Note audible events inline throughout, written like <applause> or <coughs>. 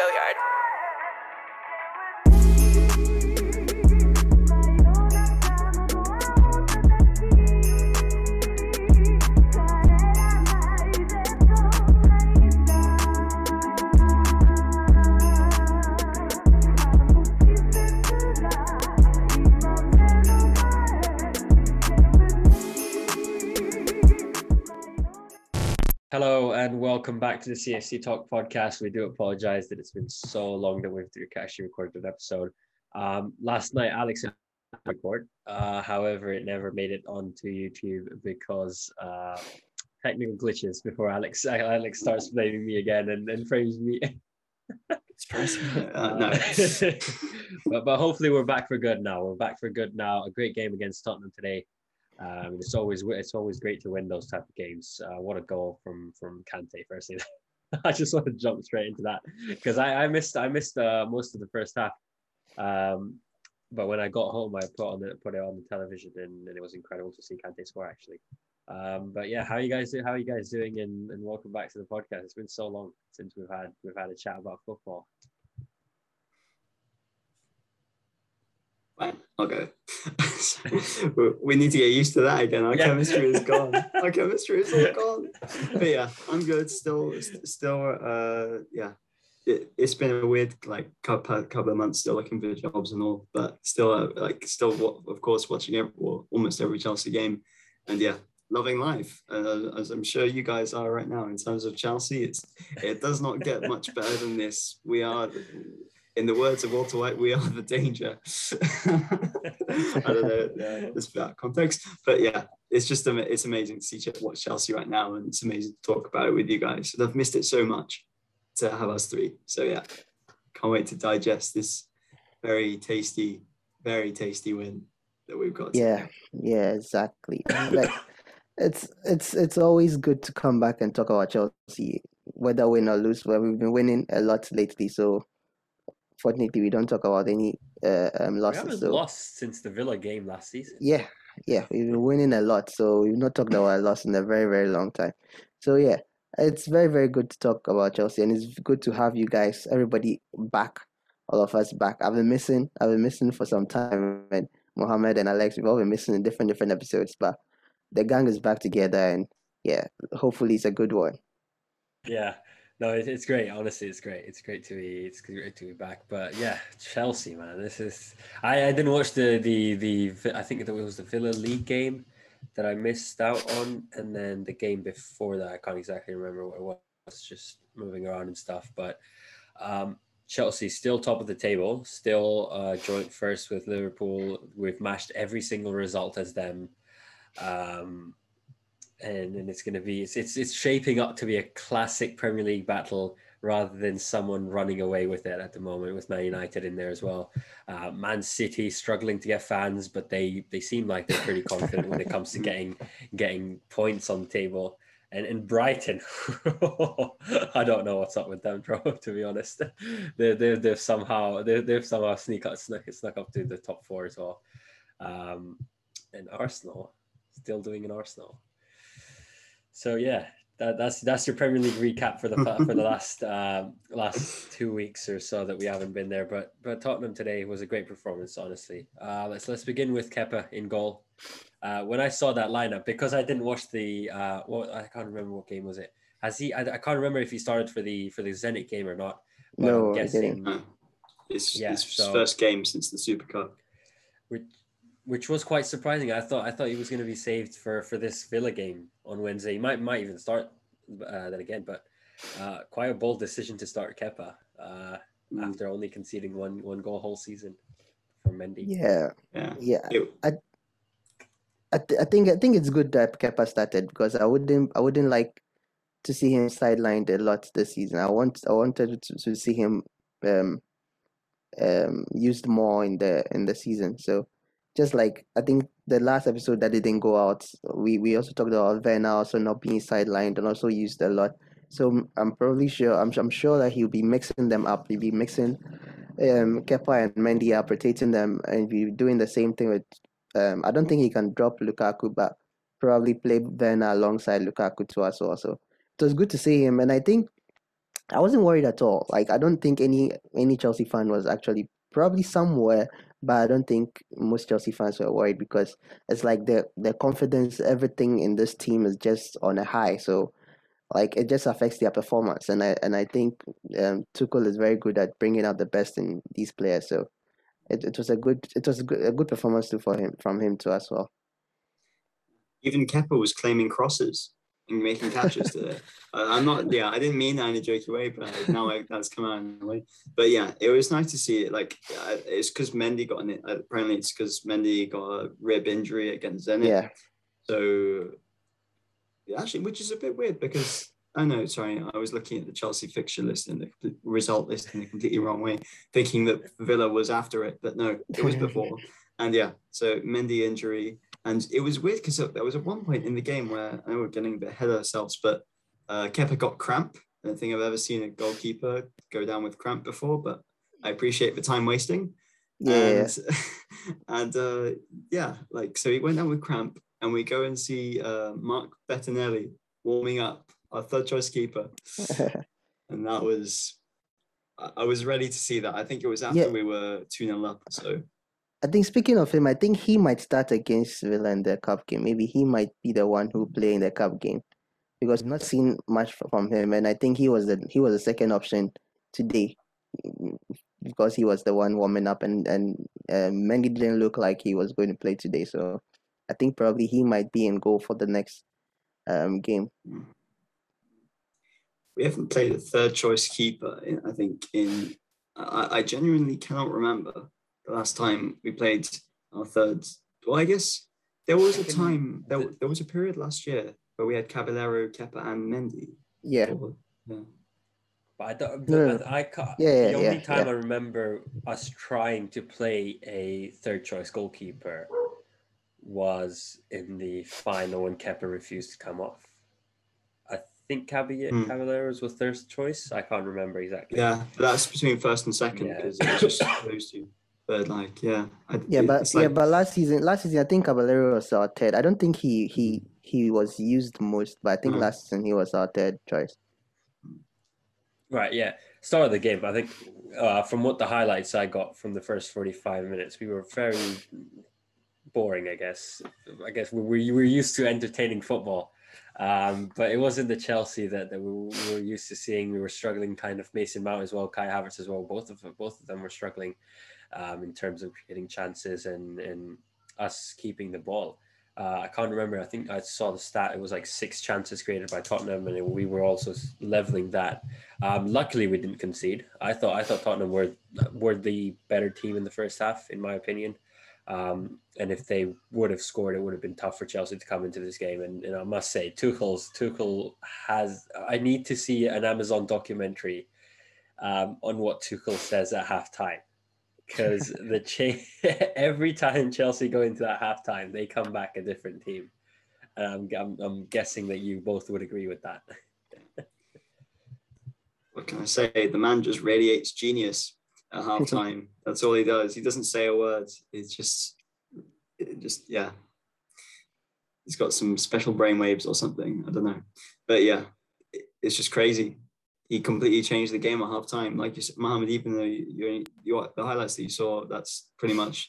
Go Yard. Welcome back to the CFC Talk podcast. We do apologize that it's been so long that we've actually recorded an episode. Um, last night, Alex record. Uh, however, it never made it onto YouTube because uh, technical glitches. Before Alex, <laughs> Alex starts blaming me again and, and frames me. <laughs> <laughs> Uh, no. but, but hopefully we're back for good now. We're back for good now. A great game against Tottenham today. Um, it's always it's always great to win those type of games. Uh, what a goal from from Kante! Firstly, <laughs> I just want to jump straight into that because I, I missed I missed uh, most of the first half. Um, but when I got home, I put on the, put it on the television, and, and it was incredible to see Kante score actually. Um, but yeah, how are you guys do? How are you guys doing? And, and welcome back to the podcast. It's been so long since we've had we've had a chat about football. Fine, I'll go. we need to get used to that again. Our Yeah. chemistry is gone. <laughs> Our chemistry is all gone. But yeah, I'm good. Still, still, uh, yeah. It, it's been a weird like couple couple of months still looking for jobs and all, but still uh, like still of course watching every, well, almost every Chelsea game, and yeah, loving life. Uh, as I'm sure you guys are right now in terms of Chelsea, it's it does not get much better than this. We are in the words of Walter White, we are the danger. <laughs> I don't know this <laughs> that context, but yeah, it's just it's amazing to see Ch- watch Chelsea right now, and it's amazing to talk about it with you guys. I've missed it so much to have us three. So yeah, can't wait to digest this very tasty, very tasty win that we've got. Yeah, yeah, exactly. Like <laughs> it's it's it's always good to come back and talk about Chelsea, whether win or lose. Well, we've been winning a lot lately, so fortunately we don't talk about any uh, um, We haven't So lost since the Villa game last season. yeah, yeah, we've been winning a lot, so we've not talked about a loss in a very very long time. So yeah, it's very very good to talk about Chelsea, and it's good to have you guys, everybody back, all of us back. I've been missing, I've been missing for some time, and Mohammed and Alex, we've all been missing in different different episodes, but the gang is back together, and yeah, hopefully it's a good one. Yeah, no, it, it's great. Honestly, it's great. It's great to be it's great to be back. But yeah, Chelsea, man, this is. I, I didn't watch the the the I think it was the Villa League game that I missed out on, and then the game before that I can't exactly remember what it was. Just moving around and stuff, but. Um, Chelsea still top of the table, still uh, joint first with Liverpool. We've matched every single result as them. Um, and, and it's going to be it's, it's it's shaping up to be a classic Premier League battle rather than someone running away with it at the moment with Man United in there as well. Uh, Man City struggling to get fans, but they they seem like they're pretty confident when it comes to <laughs> getting getting points on the table. And in Brighton, <laughs> I don't know what's up with them, bro. <laughs> To be honest, they they they've somehow they they've somehow sneak up snuck snuck up to the top four as well. Um, and Arsenal still doing an Arsenal. So yeah, that, that's that's your Premier League recap for the for the <laughs> last um, last two weeks or so that we haven't been there. But but Tottenham today was a great performance, honestly. Uh, let's let's begin with Kepa in goal. Uh, when I saw that lineup, because I didn't watch the uh, what I can't remember what game was it. Has he? I, I can't remember if he started for the for the Zenit game or not. but I'm No, I guessing- didn't. Uh, It's Yeah, his so- first game since the Super Cup. which which was quite surprising. I thought I thought he was going to be saved for for this Villa game on Wednesday. He might might even start uh, then again, but uh, quite a bold decision to start Kepa uh, Mm, after only conceding one one goal whole season for Mendy. Yeah, yeah. yeah. It- I, th- I think I think it's good that Kepa started because I wouldn't I wouldn't like to see him sidelined a lot this season. I want I wanted to, to see him um um used more in the in the season. So just like I think the last episode that didn't go out, we we also talked about Werner also not being sidelined and also used a lot. So I'm probably sure I'm I'm sure that he'll be mixing them up. He'll be mixing um Kepa and Mendy up, rotating them, and be doing the same thing with um, I don't think he can drop Lukaku, but probably play Werner alongside Lukaku too as well. So it was good to see him, and I think I wasn't worried at all. Like I don't think any any Chelsea fan was actually probably somewhere, but I don't think most Chelsea fans were worried because it's like their their confidence, everything in this team is just on a high. So like it just affects their performance, and I and I think um, Tuchel is very good at bringing out the best in these players. So it, it was a good it was a good, a good performance too for him from him too as well. Even Kepa was claiming crosses and making catches today. <laughs> uh, I'm not, yeah, I didn't mean that in a jokey way, but now I, that's come out in a way. But yeah, it was nice to see it. Like, uh, it's because Mendy got in it. Apparently, it's because Mendy got a rib injury against Zenit. Yeah. So, actually, which is a bit weird because I know, sorry, I was looking at the Chelsea fixture list and the result list in a completely wrong way, thinking that Villa was after it, but no, it was <laughs> before. and yeah, so Mendy injury. And it was weird because there was at one point in the game where I know we're getting a bit ahead of ourselves, but uh, Kepa got cramp. I don't think I've ever seen a goalkeeper go down with cramp before, but I appreciate the time wasting. Yeah. And, <laughs> and uh, yeah, like, so he went down with cramp, and we go and see uh, Mark Bettinelli warming up, our third choice keeper. <laughs> and that was, I was ready to see that. I think it was after Yeah. we were 2 0 up. So I think speaking of him, I think he might start against Villa in the cup game. Maybe he might be the one who play in the cup game because I've not seen much from him, and I think he was the he was the second option today mm, because he was the one warming up, and and uh, Mendy didn't look like he was going to play today. So I think probably he might be in goal for the next um game. we haven't played a third choice keeper. I think in I, I genuinely cannot remember last time we played our third. Well, I guess there was a time there, there was a period last year where we had Caballero, Kepa, and Mendy. Yeah, Or- yeah. But I don't. No, no, but I can't. Yeah, yeah, the only yeah, time yeah. I remember us trying to play a third choice goalkeeper was in the final when Kepa refused to come off. I think Caballero Hmm. Caballeros was third choice. I can't remember exactly. Yeah, that's between first and second Yeah. because it was just those two. But like, yeah, I, yeah, but it's yeah, like- but last season, last season I think Caballero was our third. I don't think he he he was used most, but I think Mhm. last season he was our third choice. Right, yeah. Start of the game. I think uh, from what the highlights I got from the first 45 minutes, we were very boring, I guess. I guess we were, we were used to entertaining football. Um, but it wasn't the Chelsea that, that we, we were used to seeing. We were struggling kind of Mason Mount as well, Kai Havertz as well. Both of them, both of them were struggling um, in terms of creating chances and, and us keeping the ball. Uh, I can't remember. I think I saw the stat. It was like six chances created by Tottenham, and we were also leveling that. Um, luckily, we didn't concede. I thought I thought Tottenham were were the better team in the first half, in my opinion. Um, and if they would have scored, it would have been tough for Chelsea to come into this game. And, and I must say, Tuchel's Tuchel has. I need to see an Amazon documentary um, on what Tuchel says at halftime, because the change <laughs> every time Chelsea go into that halftime, they come back a different team. And I'm, I'm, I'm guessing that you both would agree with that. what can I say? The man just radiates genius at halftime. <laughs> That's all he does. He doesn't say a word. It's just, it just yeah. He's got some special brainwaves or something. I don't know, but yeah, it- it's just crazy. He completely changed the game at halftime. Like you said, Mohamed, even though you, you, the highlights that you saw, that's pretty much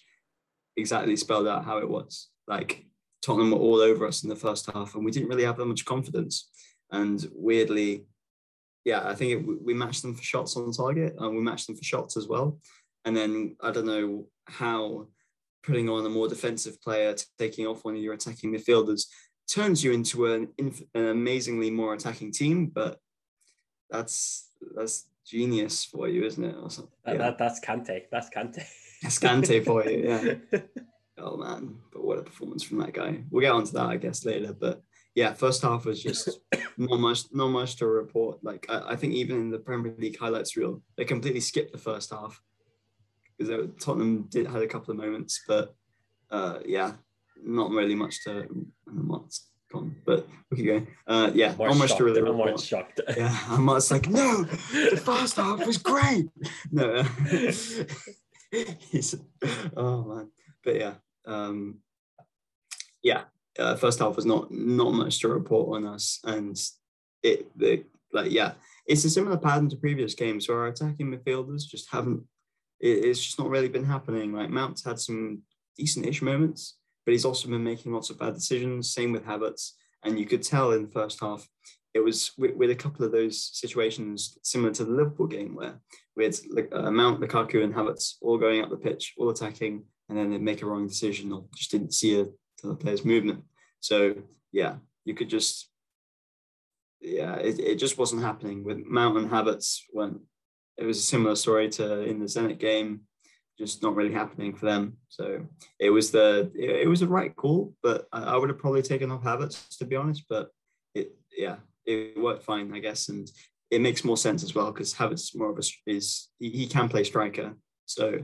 exactly spelled out how it was. Like Tottenham were all over us in the first half, and we didn't really have that much confidence. And weirdly, yeah, I think it, we matched them for shots on target, and we matched them for shots as well. And then I don't know how putting on a more defensive player, taking off one of your attacking midfielders, turns you into an, an amazingly more attacking team. But that's that's genius for you, isn't it? Or something. That, Yeah. that, that's Kante. That's Kante. Escante for you, yeah. <laughs> Oh man, but what a performance from that guy. We'll get onto that, I guess, later. But yeah, first half was just <coughs> not much, not much to report. Like I, I think even in the Premier League highlights reel, they completely skipped the first half because Tottenham did had a couple of moments, but uh, yeah, not really much to. What's gone, but we keep going. Uh, yeah, not much shocked. really I'm more shocked. <laughs> Yeah, I'm much like no, the <laughs> first half was great. No, uh, <laughs> he's oh man, but yeah, um, yeah. Uh, first half was not not much to report on us, and it the like yeah, it's a similar pattern to previous games where our attacking midfielders just haven't. It, it's just not really been happening. Like Mount's had some decent-ish moments, but he's also been making lots of bad decisions. Same with Havertz, and you could tell in the first half it was with, with a couple of those situations similar to the Liverpool game where we had uh, Mount, Lukaku, and Havertz all going up the pitch, all attacking, and then they make a wrong decision or just didn't see a the player's movement. So yeah, you could just yeah, it, it just wasn't happening with Mount and Havertz when it was a similar story to in the Zenit game, just not really happening for them. So it was the it, was the right call, but I, would have probably taken off Havertz to be honest. But it yeah, it worked fine, I guess, and it makes more sense as well because Havertz more of a is he, can play striker. So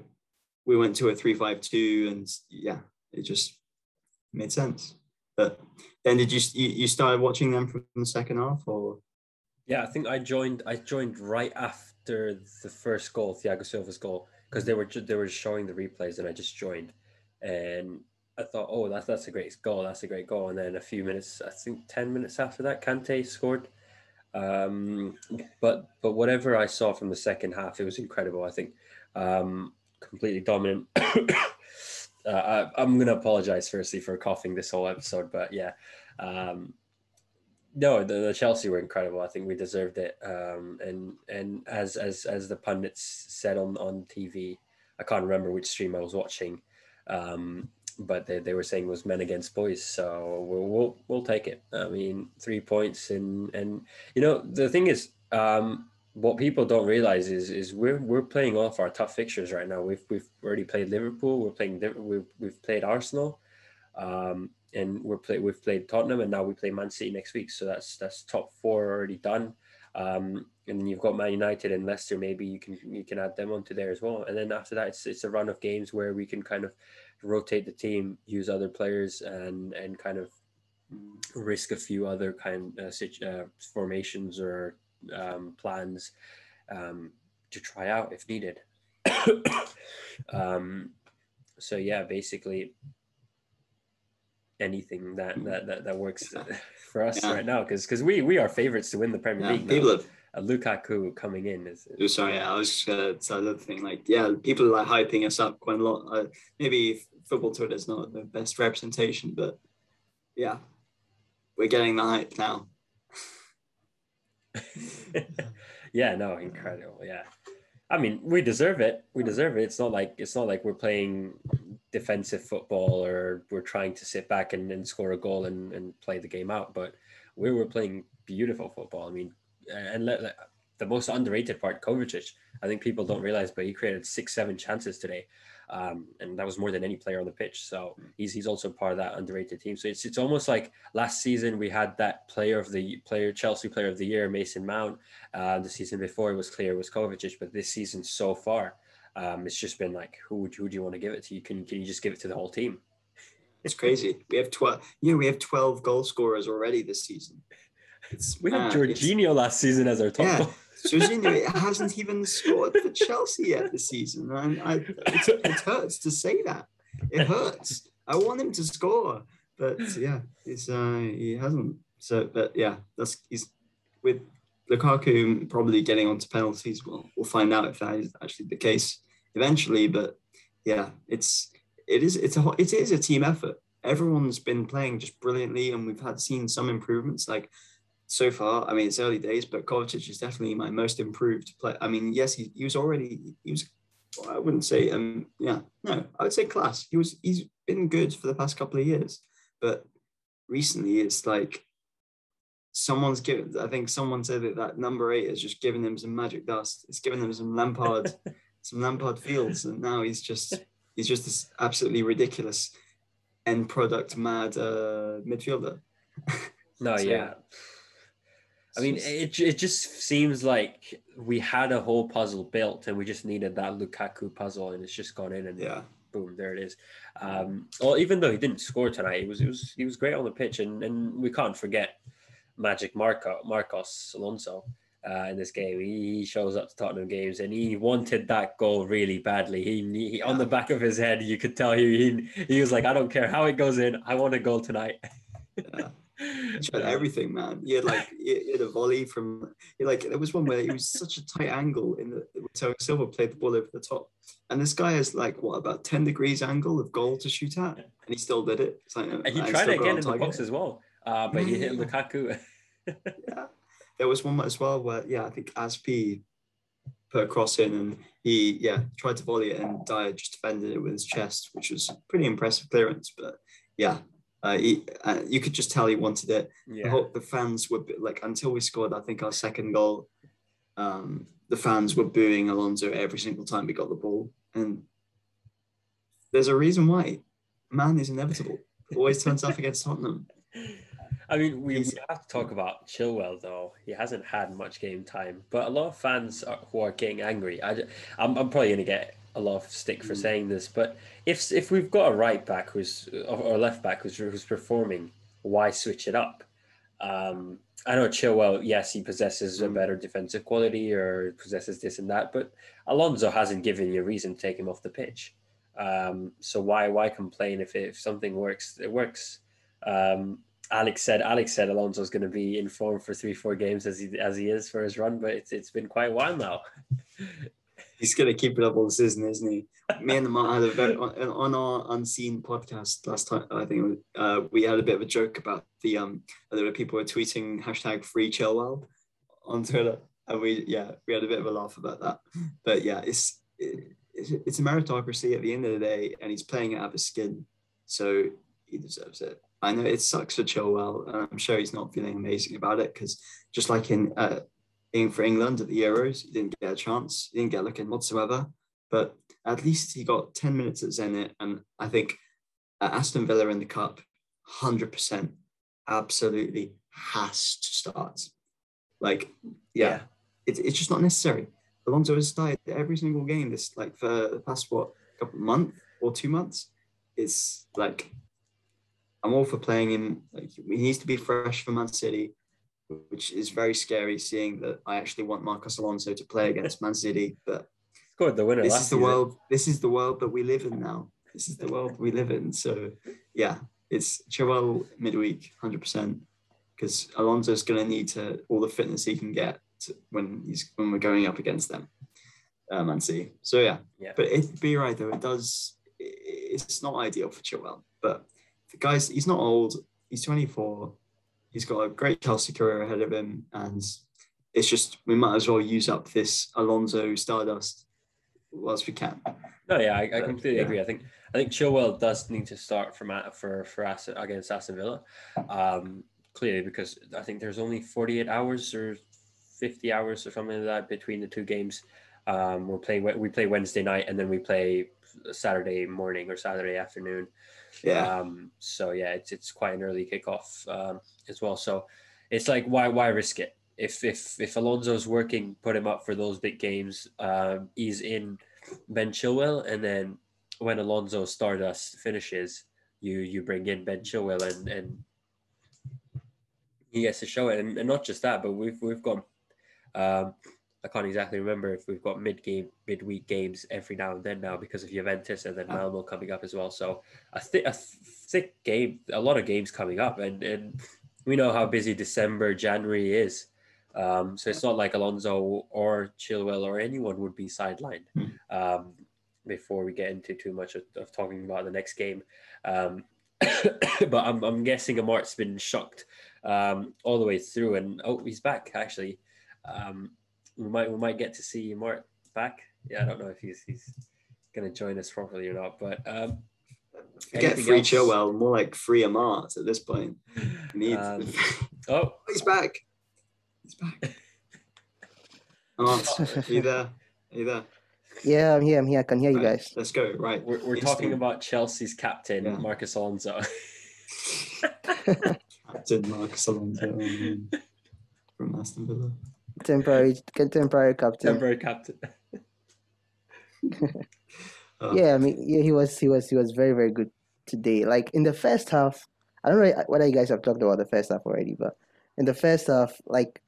we went to a three-five-two, and yeah, it just made sense. But then did you you, you started watching them from the second half or? Yeah, I think I joined. I joined right after the first goal, Thiago Silva's goal, because they were they were showing the replays, and I just joined, and I thought, oh, that's that's a great goal. That's a great goal. And then a few minutes, I think ten minutes after that, Kante scored. Um, but but whatever I saw from the second half, it was incredible. I think um, completely dominant. <coughs> uh, I, am to apologize firstly for coughing this whole episode, but yeah, um, no, the, the, Chelsea were incredible. I think we deserved it. Um, and and as as as the pundits said on on TV, I can't remember which stream I was watching, um, but they, they were saying it was men against boys. So we'll we'll, we'll take it. I mean, three points and and you know the thing is. Um, what people don't realize is is we're we're playing off our tough fixtures right now. We've we've already played Liverpool. We're playing we've we've played Arsenal, um, and we're play we've played Tottenham, and now we play Man City next week. So that's that's top four already done. Um, and then you've got Man United and Leicester. Maybe you can you can add them onto there as well. And then after that, it's it's a run of games where we can kind of rotate the team, use other players, and and kind of risk a few other kind of uh, formations or um, plans um, to try out if needed. <coughs> um, so yeah, basically anything that that that, that works <laughs> for us yeah. right now because because we we are favorites to win the Premier yeah, League. People have uh, Lukaku coming in is. is sorry, yeah, I was just gonna say another thing. Like, yeah, people are like hyping us up quite a lot. Uh, maybe football Twitter is not the best representation, but yeah, we're getting the hype now. <laughs> yeah, no, incredible. Yeah. I mean, we deserve it. We deserve it. It's not like it's not like we're playing defensive football or we're trying to sit back and, and score a goal and, and play the game out. But we were playing beautiful football. I mean, and let, let, the most underrated part, Kovacic. I think people don't realize, but he created six, seven chances today um, and that was more than any player on the pitch. So he's he's also part of that underrated team. So it's it's almost like last season we had that player of the player Chelsea player of the year Mason Mount. Uh, the season before it was clear it was Kovacic, but this season so far, um, it's just been like who who do you want to give it to? You can can you just give it to the whole team? It's crazy. We have twelve. You know, we have twelve goal scorers already this season. It's, we had Jorginho last season as our top. Yeah. Jorginho <laughs> hasn't even scored for Chelsea yet this season. And I, it, it hurts to say that. It hurts. I want him to score, but yeah, it's uh, he hasn't. So, but yeah, that's he's with Lukaku probably getting onto penalties. We'll we'll find out if that is actually the case eventually. But yeah, it's it is it's a it is a team effort. Everyone's been playing just brilliantly, and we've had seen some improvements. Like so far, I mean, it's early days, but Kovacic is definitely my most improved player. I mean, yes, he, he was already, he was, I wouldn't say, um, yeah, no, I would say class. He was, he's been good for the past couple of years, but recently it's like someone's given, I think someone said that that number eight has just given him some magic dust. It's given him some Lampard, <laughs> some Lampard fields, and now he's just, he's just this absolutely ridiculous end product mad uh, midfielder. <laughs> No, <laughs> so, yeah. I mean, it, it just seems like we had a whole puzzle built and we just needed that Lukaku puzzle and it's just gone in and yeah. boom, there it is. Um, well, even though he didn't score tonight, he was he was he was great on the pitch and, and we can't forget Magic Marco Marcos Alonso uh, in this game. He, he, shows up to Tottenham games and he wanted that goal really badly. He, he on the back of his head, you could tell he, he he was like, I don't care how it goes in, I want a goal tonight. <laughs> yeah. He tried everything, man. He had like he had a volley from he like there was one where it was such a tight angle in the so Silva played the ball over the top, and this guy has like what about ten degrees angle of goal to shoot at, and he still did it. Like, and he tried it again in the box as well, uh, but he hit Lukaku. <laughs> yeah, there was one as well where yeah, I think Azpi put a cross in and he yeah tried to volley it and Dier just defended it with his chest, which was pretty impressive clearance. But yeah, uh, he, uh, you could just tell he wanted it. Yeah. I hope the fans were like until we scored. I think our second goal, um, the fans were booing Alonso every single time we got the ball, and there's a reason why. Man is inevitable. Always turns up against Tottenham. <laughs> I mean, we, we, have to talk about Chilwell though. He hasn't had much game time, but a lot of fans are, who are getting angry. I, I'm, I'm probably going to get a lot of stick for mm. saying this, but if if we've got a right back who's or left back who's who's performing, why switch it up? Um, I know Chilwell, yes, he possesses a mm. better defensive quality or possesses this and that, but Alonso hasn't given you a reason to take him off the pitch. Um, so why why complain if if something works? It works. Um, Alex said Alex said Alonso's going to be in form for three four games as he as he is for his run, but it's it's been quite a while now. <laughs> He's going to keep it up all season, isn't he? Me and Matt had a very on, <laughs> on our unseen podcast last time. I think uh, we had a bit of a joke about the um there were people were tweeting hashtag free Chilwell on Twitter, and we yeah we had a bit of a laugh about that. But yeah, it's it, it's a meritocracy at the end of the day, and he's playing it out of his skin, so he deserves it. I know it sucks for Chilwell, and I'm sure he's not feeling amazing about it because just like in uh, in for England at the Euros, he didn't get a chance, he didn't get a look in whatsoever. But at least he got 10 minutes at Zenit, and I think at Aston Villa in the cup, 100% absolutely has to start. Like, yeah, yeah. It, it's just not necessary. Alonso has started every single game this like for the past what couple month or two months. It's like I'm all for playing him. Like he needs to be fresh for Man City, which is very scary. Seeing that I actually want Marcos Alonso to play against Man City, <laughs> but scored the winner. This is the season. world. This is the world that we live in now. This is the world we live in. So yeah, it's Chilwell midweek, hundred percent, because Alonso's going to need to all the fitness he can get to, when he's when we're going up against them, uh, Man City. So yeah, yeah. But it'd be right though. It does. It's not ideal for Chilwell, but the guy's he's not old. He's 24. He's got a great Chelsea career ahead of him, and it's just we might as well use up this Alonso Stardust whilst we can. No, yeah, I, I completely yeah. agree. I think I think Chilwell does need to start from for for Aston, against Aston Villa, um, clearly because I think there's only 48 hours or 50 hours or something like that between the two games. Um, we're playing we play Wednesday night and then we play Saturday morning or Saturday afternoon. Yeah. Um, so yeah, it's it's quite an early kickoff um, as well. So it's like why why risk it? If if if Alonso's working, put him up for those big games. Um, he's in Ben Chilwell, and then when Alonso Stardust finishes, you you bring in Ben Chilwell, and and he gets to show it. And, and not just that, but we've we've got. Um, I can't exactly remember if we've got mid game, mid-week games every now and then now because of Juventus and then Malmo coming up as well. So a, th- a thick game, a lot of games coming up, and and we know how busy December, January is. Um, so it's not like Alonso or Chilwell or anyone would be sidelined hmm. um, before we get into too much of, of talking about the next game. Um, <coughs> but I'm, I'm guessing Amart's been shocked um, all the way through, and oh, he's back actually. Um, we might we might get to see Mark back. Yeah, I don't know if he's he's going to join us properly or not, but um, get free else? Chilwell, more like free Amart at this point. <laughs> Need um, <laughs> oh, he's back. He's back. <laughs> Oh, are you there? Are you there? Yeah, I'm here. I'm here. I can hear you guys. Let's go. Right. We're, we're talking about Chelsea's captain, yeah. Marcos Alonso. captain Marcus Alonso from Aston Villa temporary temporary captain. Temporary captain. uh, <laughs> <laughs> yeah, I mean, yeah, he was he was he was very very good today. Like in the first half, I don't know whether you guys have talked about the first half already, but in the first half, like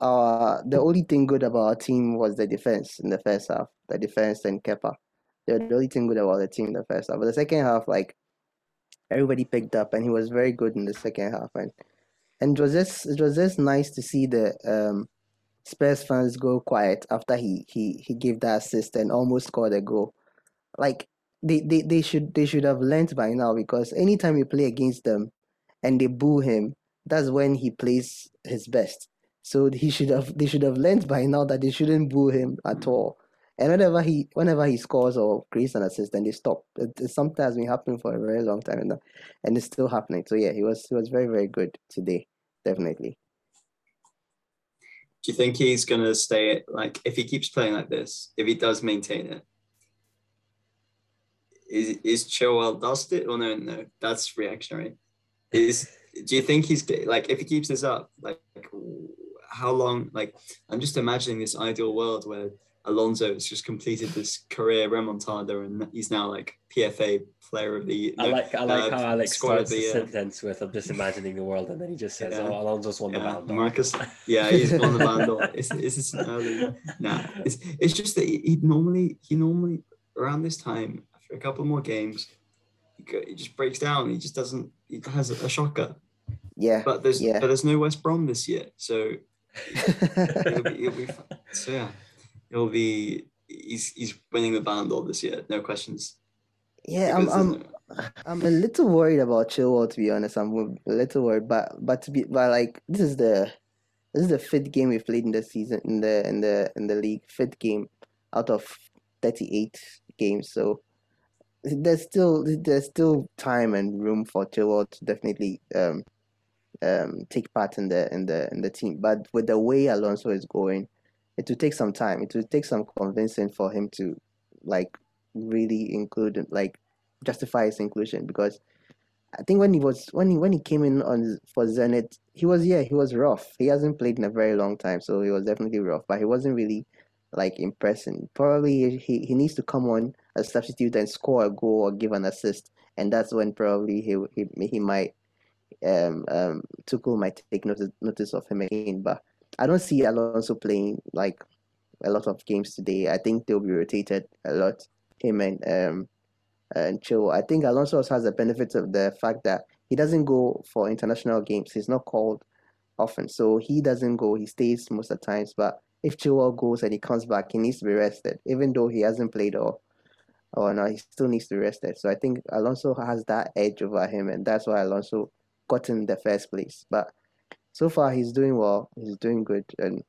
uh the only thing good about our team was the defense in the first half. The defense and Kepa. They're the only thing good about the team in the first half. But the second half, like everybody picked up, and he was very good in the second half. And and it was just it was just nice to see the um, Spurs fans go quiet after he he he gave that assist and almost scored a goal. Like they, they, they should they should have learned by now because anytime you play against them and they boo him, that's when he plays his best. So he should have they should have learned by now that they shouldn't boo him at all. And whenever he whenever he scores or creates an assist, then they stop. It, it sometimes been happening for a very long time now, and it's still happening. So yeah, he was he was very very good today, definitely. Do you think he's gonna stay like if he keeps playing like this, if he does maintain it? Is is Chilwell dusted? Oh no, no, that's reactionary. Is do you think he's like if he keeps this up, like how long? Like I'm just imagining this ideal world where Alonso has just completed this career remontada and he's now like PFA player of the. Year. I like I like uh, how Alex starts the, the sentence with "I'm just imagining the world" and then he just says, yeah. "Oh, Alonso's won yeah. the Ballon d'Or." Marcus, <laughs> yeah, he's won the Ballon d'Or. <laughs> It's it's early. Nah, it's it's just that he, he normally he normally around this time after a couple more games, he, he just breaks down. He just doesn't. He has a, a shocker. Yeah, but there's yeah. but there's no West Brom this year, so. <laughs> it'll be, it'll be so yeah he'll be he's he's winning the Ballon d'Or this year, no questions. Yeah, I'm I'm I'm a little worried about Chilwell to be honest. I'm a little worried, but but to be but like this is the this is the fifth game we've played in the season in the in the in the league fifth game out of thirty eight games. So there's still there's still time and room for Chilwell to definitely um um take part in the in the in the team. But with the way Alonso is going, it will take some time. It will take some convincing for him to like really include like justify his inclusion because I think when he was when he when he came in on for Zenit, he was yeah he was rough. He hasn't played in a very long time, so he was definitely rough. But he wasn't really like impressing. Probably he, he needs to come on as substitute and score a goal or give an assist, and that's when probably he he he might um um Tuchel might take notice notice of him again. But I don't see Alonso playing like a lot of games today. I think they'll be rotated a lot. Him and um and Cho. I think Alonso also has the benefit of the fact that he doesn't go for international games. He's not called often, so he doesn't go. He stays most of the times. But if Chilwell goes and he comes back, he needs to be rested, even though he hasn't played or or no, he still needs to be rested. So I think Alonso has that edge over him, and that's why Alonso got in the first place. But so far he's doing well. He's doing good, and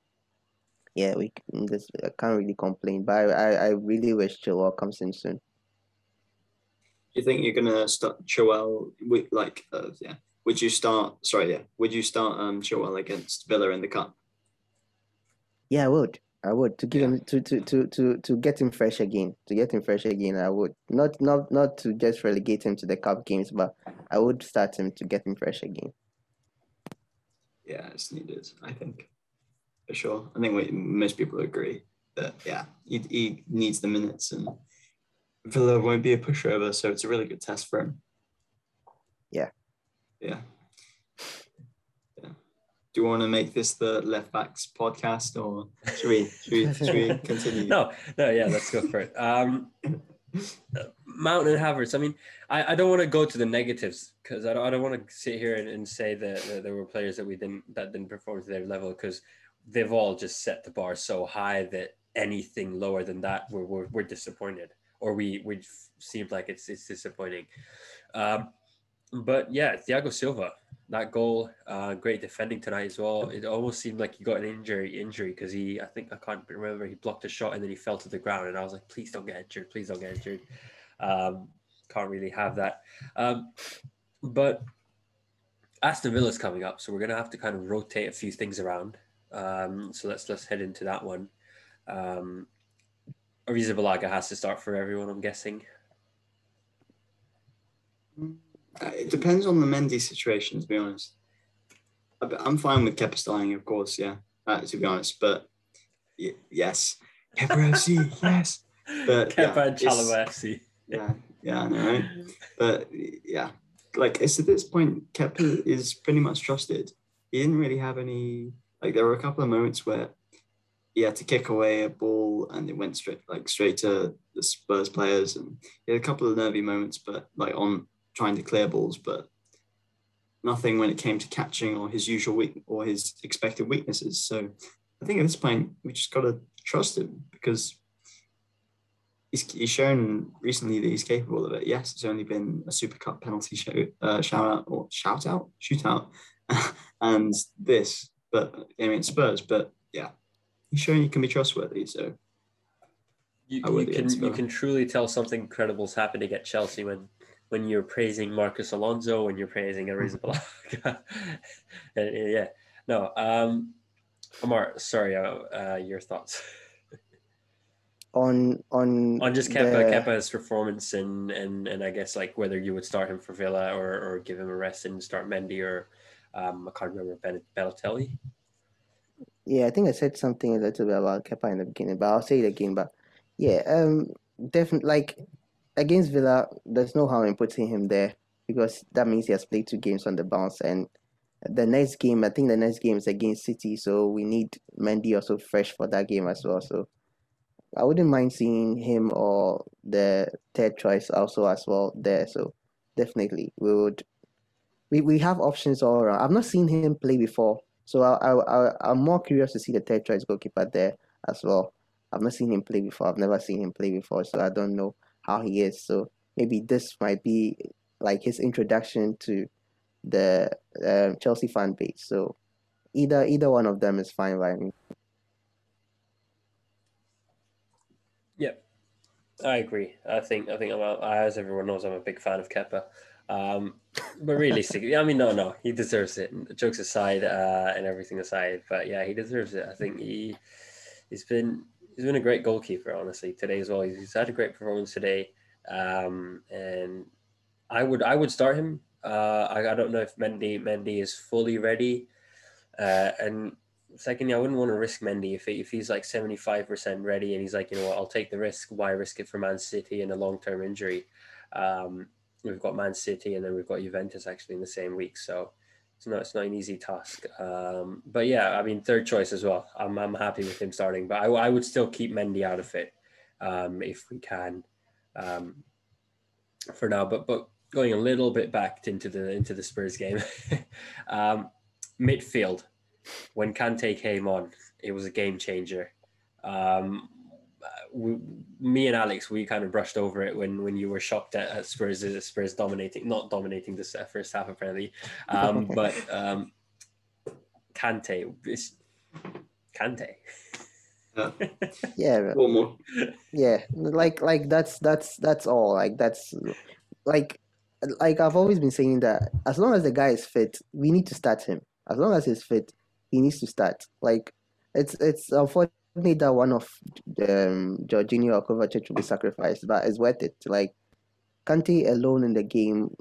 yeah, we just I can't really complain. But I, I, really wish Chilwell comes in soon. Do you think you're gonna start Chilwell with like uh, yeah? Would you start? Sorry, yeah. Would you start um Chilwell against Villa in the cup? Yeah, I would. I would to give yeah. him to, to to to to get him fresh again. To get him fresh again, I would not not not to just relegate him to the cup games, but I would start him to get him fresh again yeah, it's needed. I think for sure. I think we, most people agree that yeah, he, he needs the minutes, and Villa won't be a pushover, so it's a really good test for him. Yeah. Yeah. Yeah. Do you want to make this the left backs podcast, or should we should we, should we <laughs> continue? no, no, yeah, let's go for it. Um, <laughs> Mount and Havertz. I mean, I, I don't want to go to the negatives because I don't, I don't want to sit here and, and say that, that, there were players that we didn't that didn't perform to their level because they've all just set the bar so high that anything lower than that we're, we're, we're disappointed or we we seemed like it's it's disappointing. Um, but yeah, Thiago Silva, that goal, uh, great defending tonight as well. It almost seemed like he got an injury injury because he, I think I can't remember, he blocked a shot and then he fell to the ground, and I was like, please don't get injured, please don't get injured. Um, can't really have that. Um, but Aston Villa's coming up, so we're gonna have to kind of rotate a few things around. Um, so let's let's head into that one. Um, Arrizabalaga has to start for everyone, I'm guessing. Uh, it depends on the Mendy situation, to be honest. I'm fine with Kepa starting, of course, yeah, uh, to be honest. But y- yes, Kepa FC, <laughs> yes. But Kepa yeah, and FC. Yeah, yeah, I know? But yeah, like it's at this point, Kepa is pretty much trusted. He didn't really have any. Like there were a couple of moments where he had to kick away a ball and it went straight like straight to the Spurs players, and he had a couple of nervy moments. But like on trying to clear balls, but nothing when it came to catching or his usual weak or his expected weaknesses. So I think at this point we just got to trust him because he's, he's shown recently that he's capable of it. Yes, it's only been a Super Cup penalty show, uh, shout out or shout out, shootout, <laughs> and this, but I mean Spurs. But yeah, he's shown he can be trustworthy. So You, you can you can truly tell something incredible's happening at Chelsea when when you're praising Marcus Alonso when you're praising Arrizabalaga. <laughs> And, yeah, no. Um, Amar, sorry, uh, uh, your thoughts <laughs> On on on just Kepa, the- Kepa's performance and and and I guess like whether you would start him for Villa or or give him a rest and start Mendy or um, I can't remember Ben Balotelli. Yeah, I think I said something a little bit about Kepa in the beginning, but I'll say it again. But yeah, um, definitely like against Villa, there's no harm in putting him there because that means he has played two games on the bounce, and the next game, I think the next game is against City, so we need Mendy also fresh for that game as well. So I wouldn't mind seeing him or the third choice also as well there. So definitely we would. We, we have options all around. I've not seen him play before, so I, I, I'm more curious to see the third choice goalkeeper there as well. I've not seen him play before. I've never seen him play before, so I don't know how he is. So maybe this might be like his introduction to the um, Chelsea fan base. So either either one of them is fine by me. I agree. I think I think as everyone knows, I'm a big fan of Kepa. Um, but realistically, I mean, no, no, he deserves it. Jokes aside, uh, and everything aside, but yeah, he deserves it. I think he he's been he's been a great goalkeeper, honestly, today as well. He's, he's had a great performance today, um, and I would I would start him. Uh, I, I don't know if Mendy Mendy is fully ready, uh, and secondly, I wouldn't want to risk Mendy if, he, if he's like 75% ready and he's like, you know what, I'll take the risk. Why risk it for Man City and a long term injury? Um, we've got Man City and then we've got Juventus actually in the same week. So it's not, it's not an easy task. Um, but yeah, I mean, third choice as well. I'm, I'm happy with him starting, but I, I would still keep Mendy out of it um, if we can um, for now. But, but going a little bit back into the, into the Spurs game, <laughs> um, midfield when Kante came on, it was a game changer. Um, we, me and Alex, we kind of brushed over it when when you were shocked at, at Spurs Spurs dominating, not dominating this uh, first half apparently, um, <laughs> but um, Kante, it's Kante. Yeah. Yeah, <laughs> One more. yeah, like like that's that's that's all. Like that's like like I've always been saying that as long as the guy is fit, we need to start him. As long as he's fit, he needs to start. Like it's it's unfortunate that one of um Jorginho or Kovacic will be sacrificed, but it's worth it. Like Kante alone in the game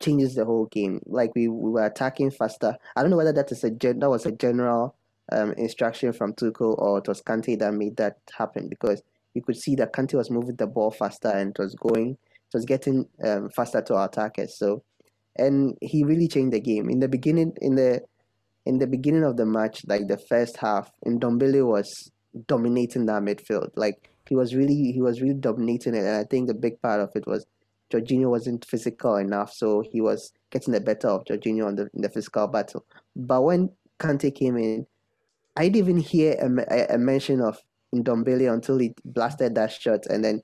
changes the whole game. Like we, we were attacking faster. I don't know whether that is a gen- that was a general um instruction from Tuchel or it was Kante that made that happen because you could see that Kante was moving the ball faster and it was going it was getting um, faster to our attackers. So and he really changed the game. In the beginning in the in the beginning of the match, like the first half, Ndombele was dominating that midfield. Like he was really he was really dominating it, and I think the big part of it was Jorginho wasn't physical enough, so he was getting the better of Jorginho in the in the physical battle. But when Kante came in, I didn't even hear a, a, mention of Ndombele until he blasted that shot and then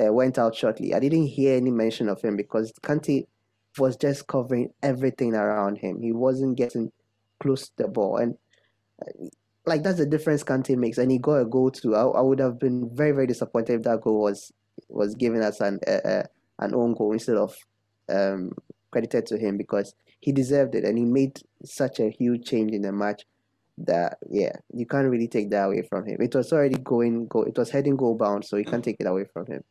uh, went out shortly. I didn't hear any mention of him because Kante was just covering everything around him. He wasn't getting close the ball, and uh, like that's the difference Kante makes. And he got a goal too. I, I would have been very very disappointed if that goal was was given as an uh, uh, an own goal instead of um, credited to him because he deserved it and he made such a huge change in the match that yeah you can't really take that away from him. It was already going go. It was heading goal bound, so you can't take it away from him.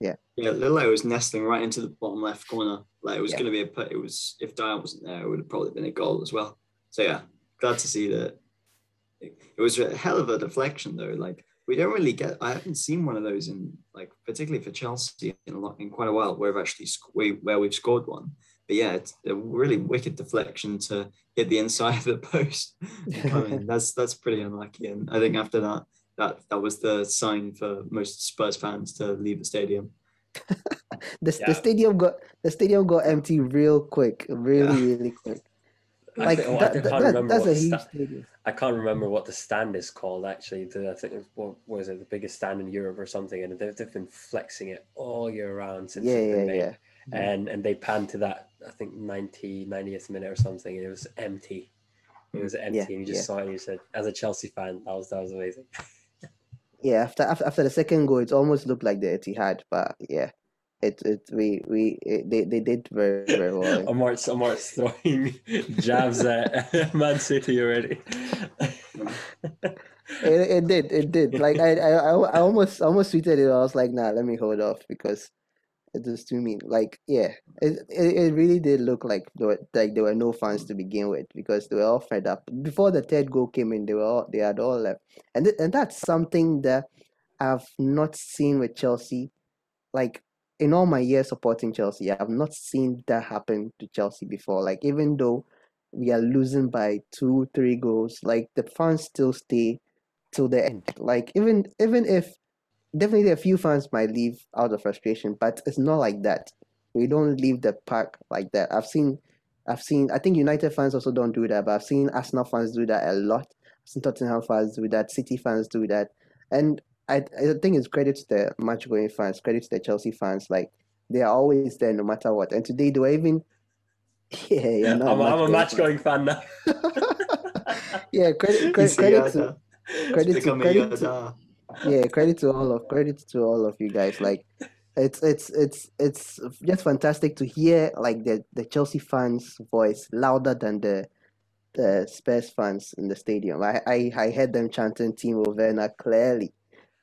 Yeah, Yeah, it was nestling right into the bottom left corner. Like it was Yeah. going to be a put. It was if Dier wasn't there, it would have probably been a goal as well. So yeah, glad to see that. It, it was a hell of a deflection though. Like we don't really get. I haven't seen one of those in like particularly for Chelsea in a lot in quite a while where we've actually sc- we, where we've scored one. But yeah, it's a really wicked deflection to hit the inside of the post. and come <laughs> that's that's pretty unlucky. And I think after that, that that was the sign for most Spurs fans to leave the stadium. <laughs> the, Yeah. the stadium got the stadium got empty real quick, really, Yeah. really quick. I Like think- oh, I can't that- that- remember that's what a the huge sta- stadium. I can't remember what the stand is called actually. The, I think it- what was it the biggest stand in Europe or something, and they've, they've been flexing it all year round since Yeah, yeah, made. yeah. And and they panned to that I think 90, 90th minute or something, and it was empty. It was empty, Yeah, and you just yeah. saw it. and You said, as a Chelsea fan, that was that was amazing. <laughs> Yeah, after, after after the second goal, it almost looked like the Etihad, but yeah, it it we we it, they they did very very well. <laughs> Amart's Amart's throwing <laughs> jabs at <laughs> Man City already. It, it did it did like I, I I almost almost tweeted it. I was like, nah, let me hold off because it was too mean. Like yeah, it it, it really did look like there were, like there were no fans to begin with because they were all fed up before the third goal came in. They were all they had all left, and th- and that's something that I've not seen with Chelsea. Like in all my years supporting Chelsea, I've not seen that happen to Chelsea before. Like even though we are losing by two, three goals, like the fans still stay till the end. Like even even if definitely a few fans might leave out of frustration, but it's not like that. We don't leave the park like that. I've seen I've seen I think United fans also don't do that, but I've seen Arsenal fans do that a lot. I've seen Tottenham fans do that, City fans do that. And I I think it's credit to the match going fans, credit to the Chelsea fans, like they are always there no matter what. And today they were even <laughs> yeah, I'm, I'm a match going fan now. <laughs> yeah, credit <laughs> credit, credit to credit to- credit to- yeah credit to all of credit to all of you guys. Like it's it's it's it's just fantastic to hear like the the chelsea fans voice louder than the the spurs fans in the stadium. I i, I heard them chanting timo werner clearly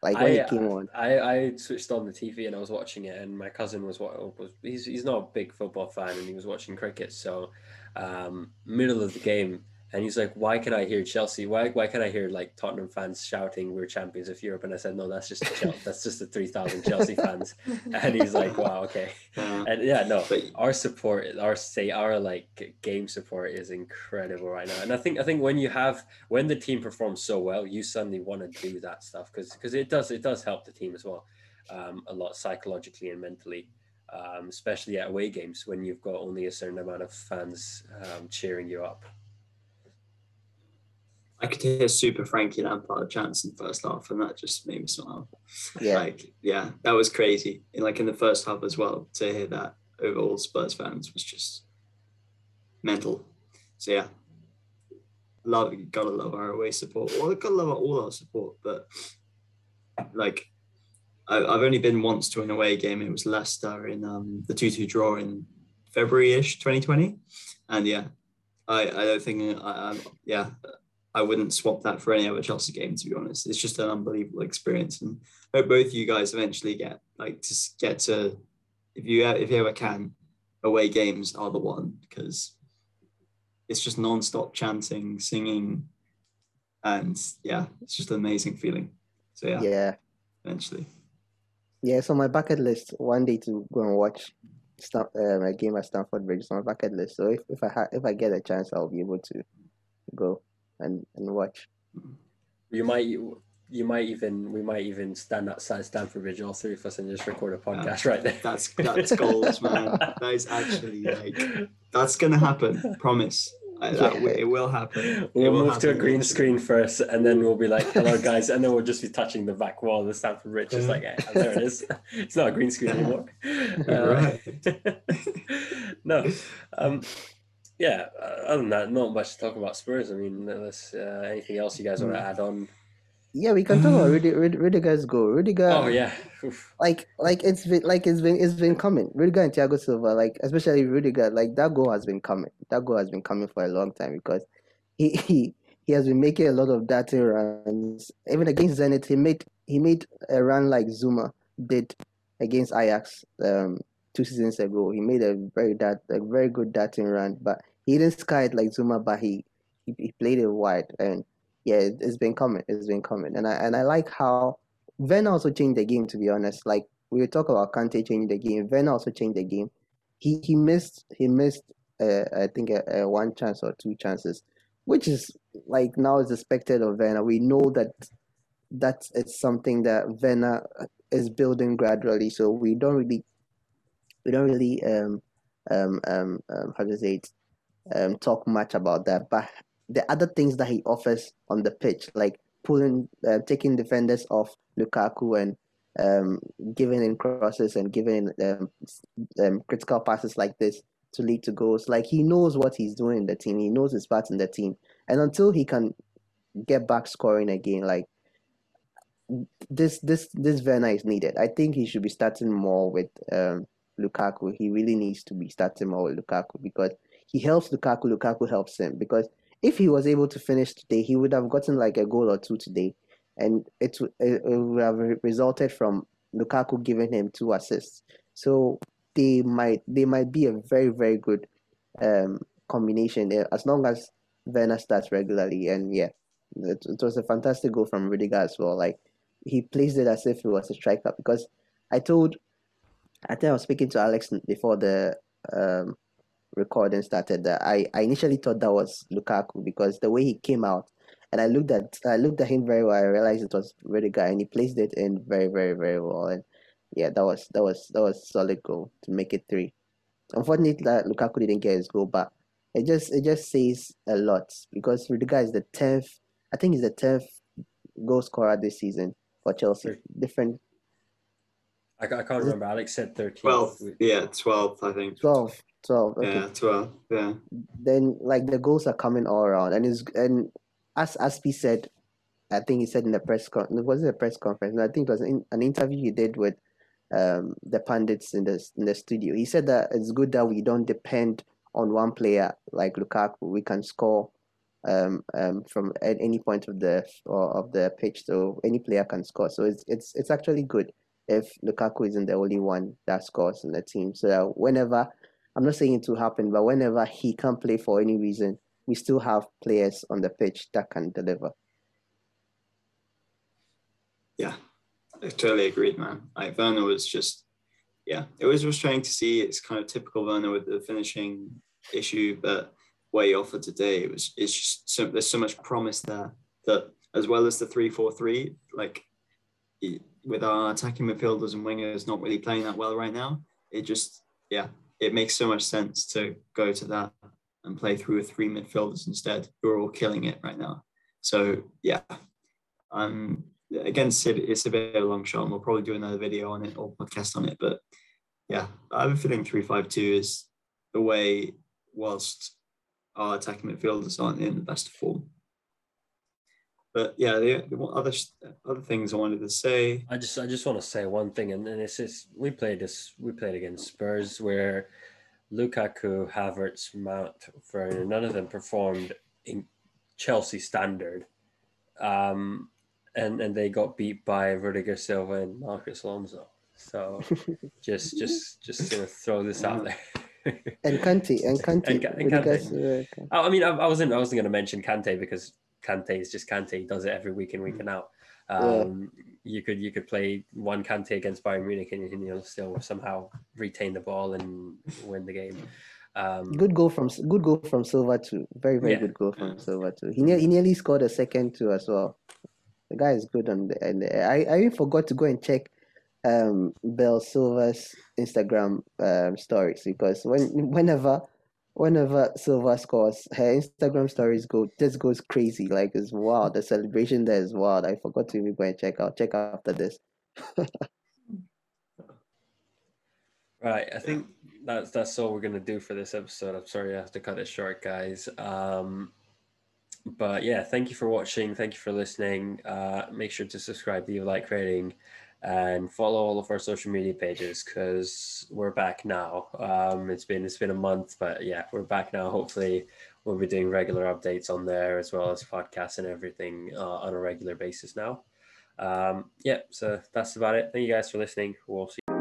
like when I, it came on I, I switched on the TV and I was watching it, and my cousin was what was he's he's not a big football fan, and he was watching cricket. So, um, middle of the game, and he's like, "Why can I hear Chelsea? Why why can I hear like Tottenham fans shouting we're champions of Europe?" And I said, "No, that's just Chel- <laughs> that's just the three thousand Chelsea fans." <laughs> And he's like, "Wow, okay." uh, And yeah, no, but our support, our say, our like game support is incredible right now. And I think I think when you have when the team performs so well, you suddenly want to do that stuff because because it does it does help the team as well, um, a lot psychologically and mentally, um, especially at away games when you've got only a certain amount of fans um, cheering you up. I could hear Super Frankie Lampard chants in the first half, and that just made me smile. yeah Like, yeah, that was crazy. In like in the first half as well, to hear that over all Spurs fans was just mental. So yeah, love gotta love our away support. Well, gotta love all our support, but like I, I've only been once to an away game. It was Leicester in um, the two-two draw in February-ish, 2020, and yeah, I I don't think I, I yeah. I wouldn't swap that for any other Chelsea game, to be honest. It's just an unbelievable experience, and I hope both of you guys eventually get like to get to if you if you ever can away games are the one because it's just non-stop chanting singing and yeah it's just an amazing feeling. So yeah, yeah. Eventually. Yeah so my bucket list one day to go and watch Stam- um, a game at Stamford Bridge is on my bucket list. So if, if I ha- if I get a chance, I'll be able to go and, and watch. You might you might even we might even stand outside Stamford Bridge, all three of us, and just record a podcast right there. that's that's goals man that is actually like that's gonna happen promise I, that, Yeah. wi- it will happen We'll will move to a green screen first, and then we'll be like, "Hello, guys," and then we'll just be touching the back wall of the Stamford Bridge, just like, "Yeah, there it is." It's not a green screen anymore. Uh, <laughs> no, um, yeah. uh, Other than that, not much to talk about Spurs. I mean, unless uh, anything else you guys want to add on? Yeah, we can talk about Rudy, Rudy, Rudiger's goal. Rudiger, Oh yeah, Oof. like like it's been like it's been it's been coming. Rudiger and Thiago Silva, like especially Rudiger, like that goal has been coming. That goal has been coming for a long time because he he, he has been making a lot of dirty runs. Even against Zenit, he made he made a run like Zouma did against Ajax um two seasons ago. He made a very that a very good darting run, but he didn't sky it like Zouma, but he he, he played it wide and yeah, it, it's been coming. It's been coming, and I and I like how Ven also changed the game. To be honest, like we were talking about Kante changing the game, Ven also changed the game. He he missed he missed uh, I think a, a one chance or two chances, which is like now is expected of Werner. We know that that is it's something that Werner is building gradually, so we don't really we don't really um um um, um how to say it um talk much about that. But the other things that he offers on the pitch, like pulling, uh, taking defenders off Lukaku and um, giving in crosses and giving um, um, critical passes like this to lead to goals. Like he knows what he's doing in the team. He knows his part in the team. And until he can get back scoring again, like this this this Werner is needed. I think he should be starting more with um, Lukaku. He really needs to be starting more with Lukaku because he helps Lukaku. Lukaku helps him because if he was able to finish today, he would have gotten like a goal or two today, and it, it, would have resulted from Lukaku giving him two assists. So they might they might be a very very good um, combination there as long as Werner starts regularly. And yeah, it, it was a fantastic goal from Rudiger as well. Like he placed it as if he was a striker because I told I think I was speaking to Alex before the um, recording started that I, I initially thought that was Lukaku because the way he came out and I looked at I looked at him very well. I realized it was Rudiger and he placed it in very very very well. And yeah, that was that was that was solid goal to make it three. Unfortunately, that Lukaku didn't get his goal, but it just it just says a lot because Rudiger is the tenth. I think he's the tenth goal scorer this season for Chelsea. Different. I, I can't remember. Alex said 13. 12. Yeah, 12, I think. 12. 12. Okay. Yeah, 12. Yeah. Then, like, the goals are coming all around. And it's, and as Azpi said, I think he said in the press con was it a press conference? No, I think it was in, an interview he did with um, the pundits in the in the studio. He said that it's good that we don't depend on one player like Lukaku. We can score um, um, from at any point of the or of the pitch, so any player can score. So it's it's it's actually good if Lukaku isn't the only one that scores in the team. So that whenever I'm not saying it will happen, but whenever he can't play for any reason, we still have players on the pitch that can deliver. Yeah, I totally agreed, man. Like Werner was just, yeah, it was frustrating to see. It's kind of typical Werner with the finishing issue, but what he offered today it was it's just so there's so much promise there that as well as the three four three, like with our attacking midfielders and wingers not really playing that well right now, it just yeah, it makes so much sense to go to that and play through with three midfielders instead, who are all killing it right now. So yeah, um, against it, it's a bit of a long shot, and we'll probably do another video on it or podcast on it. But yeah, I have a feeling three five two is the way whilst our attacking midfielders aren't in the best of form. But yeah, the, the other other things I wanted to say. I just I just want to say one thing, and, and it's just we played this we played against Spurs where Lukaku, Havertz, Mount, Werner, none of them performed in Chelsea standard. Um, and and they got beat by Rudiger Silva and Marcos Alonso. So <laughs> just just just gonna throw this out there. and Kante and Kante. And, and Kante. Oh, I mean, I, I, wasn't I wasn't gonna mention Kante because Kante is just Kante. He does it every week in week and out. Um, yeah. You could you could play one Kante against Bayern Munich and, and you'll still somehow retain the ball and win the game. Um, good goal from good goal from Silva too. Very very yeah. good goal from Silva too. He, ne- he nearly scored a second too as well. The guy is good on the and I I even forgot to go and check um Belle Silva's Instagram um, stories because when whenever whenever Silva scores, her Instagram stories go just goes crazy. Like it's wild. The celebration there is wild. I forgot to even go and check out. Check out after this. <laughs> right. I think that's that's all we're gonna do for this episode. I'm sorry I have to cut it short, guys. Um, but yeah, thank you for watching. Thank you for listening. Uh, make sure to subscribe, leave a like rating, and follow all of our social media pages because we're back now. Um, it's been it's been a month, but yeah, we're back now. Hopefully, we'll be doing regular updates on there as well as podcasts and everything uh, on a regular basis now. Um, yeah, so that's about it. Thank you guys for listening. We'll see.